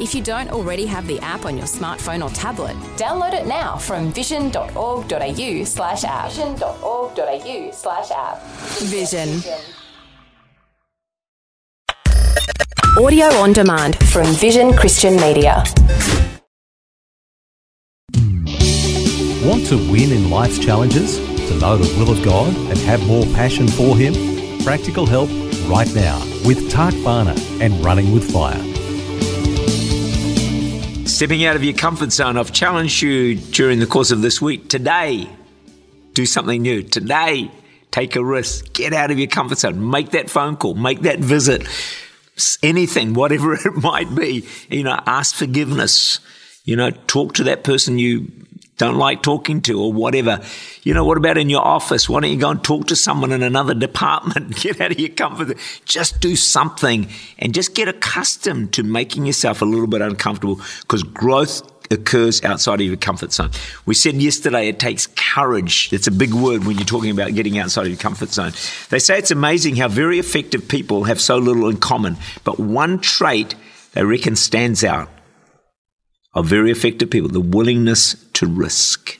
If you don't already have the app on your smartphone or tablet, download it now from vision.org.au slash app. Vision.org.au slash app. Vision. Audio on demand from Vision Christian Media. Want to win in life's challenges? To know the will of God and have more passion for Him? Practical help right now with Tak Bhana and Running with Fire. Stepping out of your comfort zone. I've challenged you during the course of this week. Today, do something new. Today, take a risk. Get out of your comfort zone. Make that phone call. Make that visit. Anything, whatever it might be. You know, ask forgiveness. You know, talk to that person you don't like talking to or whatever. You know, what about in your office? Why don't you go and talk to someone in another department? Get out of your comfort. Zone. Just do something and just get accustomed to making yourself a little bit uncomfortable because growth occurs outside of your comfort zone. We said yesterday it takes courage. It's a big word when you're talking about getting outside of your comfort zone. They say it's amazing how very effective people have so little in common, but one trait they reckon stands out of very effective people the willingness to risk.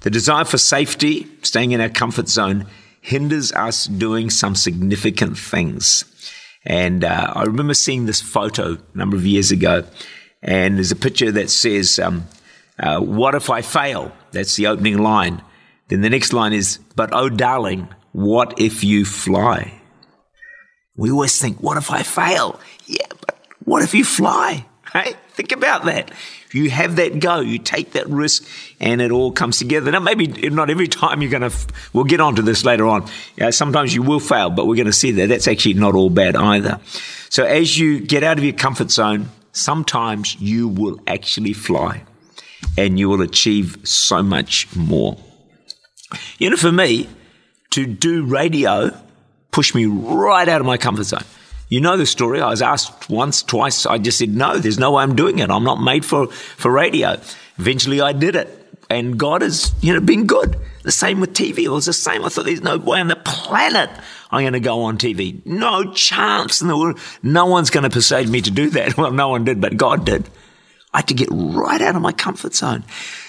The desire for safety, staying in our comfort zone, hinders us doing some significant things. And uh, I remember seeing this photo a number of years ago, and there's a picture that says, um, uh, What if I fail? That's the opening line. Then the next line is, But oh, darling, what if you fly? We always think, What if I fail? Yeah, but what if you fly? Think about that. You have that go, you take that risk, and it all comes together. Now, maybe not every time you're going to, f- we'll get onto this later on. Know, sometimes you will fail, but we're going to see that. That's actually not all bad either. So, as you get out of your comfort zone, sometimes you will actually fly and you will achieve so much more. You know, for me, to do radio pushed me right out of my comfort zone. You know the story. I was asked once, twice. I just said, no, there's no way I'm doing it. I'm not made for, for radio. Eventually I did it. And God has, you know, been good. The same with TV. It was the same. I thought there's no way on the planet I'm going to go on TV. No chance in the world. No one's going to persuade me to do that. Well, no one did, but God did. I had to get right out of my comfort zone.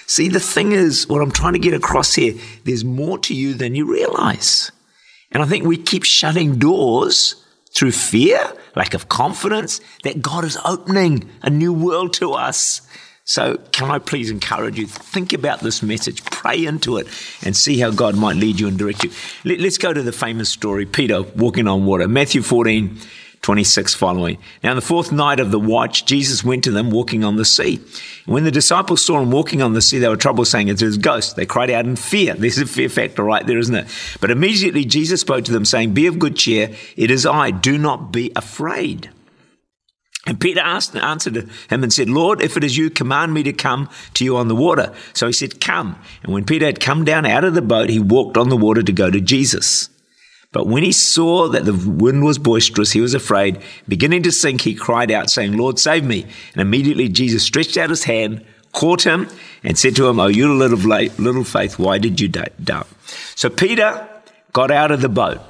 See, the thing is, what I'm trying to get across here, there's more to you than you realize. And I think we keep shutting doors through fear, lack of confidence, that God is opening a new world to us. So, can I please encourage you? Think about this message, pray into it, and see how God might lead you and direct you. Let, us go to the famous story Peter walking on water. Matthew 14, 26 following. Now, on the fourth night of the watch, Jesus went to them walking on the sea. When the disciples saw him walking on the sea, they were troubled, saying, It's a ghost. They cried out in fear. There's a fear factor right there, isn't it? But immediately Jesus spoke to them, saying, Be of good cheer. It is I. Do not be afraid. And Peter asked, and answered him and said, Lord, if it is you, command me to come to you on the water. So he said, Come. And when Peter had come down out of the boat, he walked on the water to go to Jesus. But when he saw that the wind was boisterous, he was afraid. Beginning to sink, he cried out, saying, Lord, save me. And immediately Jesus stretched out his hand, caught him, and said to him, Oh, you little, little faith, why did you doubt? So Peter got out of the boat.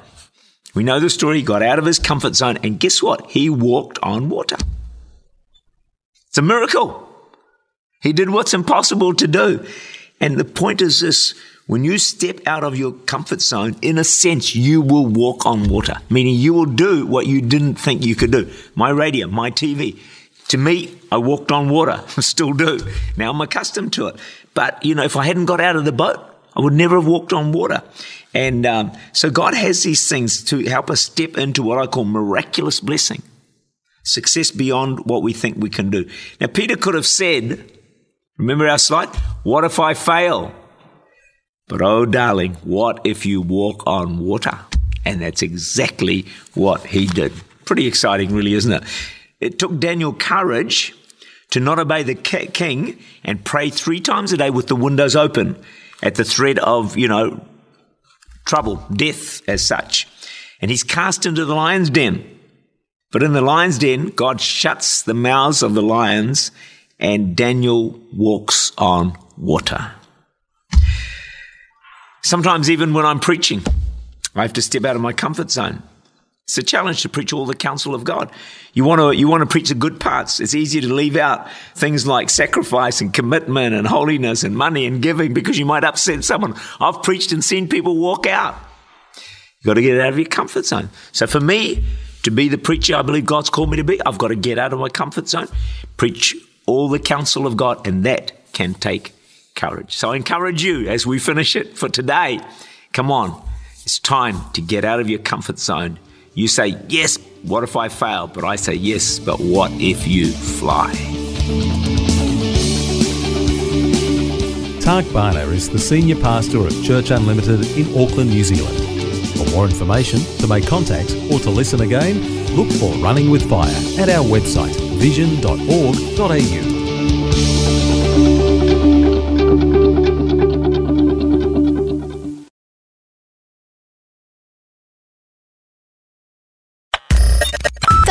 We know the story. He got out of his comfort zone, and guess what? He walked on water. It's a miracle. He did what's impossible to do. And the point is this when you step out of your comfort zone, in a sense, you will walk on water, meaning you will do what you didn't think you could do. My radio, my TV. To me, I walked on water, I still do. Now I'm accustomed to it. But, you know, if I hadn't got out of the boat, I would never have walked on water. And um, so God has these things to help us step into what I call miraculous blessing. Success beyond what we think we can do. Now, Peter could have said, remember our slide? What if I fail? But oh, darling, what if you walk on water? And that's exactly what he did. Pretty exciting, really, isn't it? It took Daniel courage to not obey the king and pray three times a day with the windows open at the threat of, you know, trouble, death as such. And he's cast into the lion's den. But in the lion's den, God shuts the mouths of the lions and Daniel walks on water. Sometimes, even when I'm preaching, I have to step out of my comfort zone. It's a challenge to preach all the counsel of God. You want to you want to preach the good parts. It's easier to leave out things like sacrifice and commitment and holiness and money and giving because you might upset someone. I've preached and seen people walk out. You've got to get out of your comfort zone. So for me, to be the preacher I believe God's called me to be, I've got to get out of my comfort zone, preach all the counsel of God, and that can take courage. So I encourage you as we finish it for today. Come on, it's time to get out of your comfort zone you say, yes, what if I fail? But I say, yes, but what if you fly? Tak Bhana is the Senior Pastor of Church Unlimited in Auckland, New Zealand. For more information, to make contact, or to listen again, look for Running with Fire at our website vision.org.au.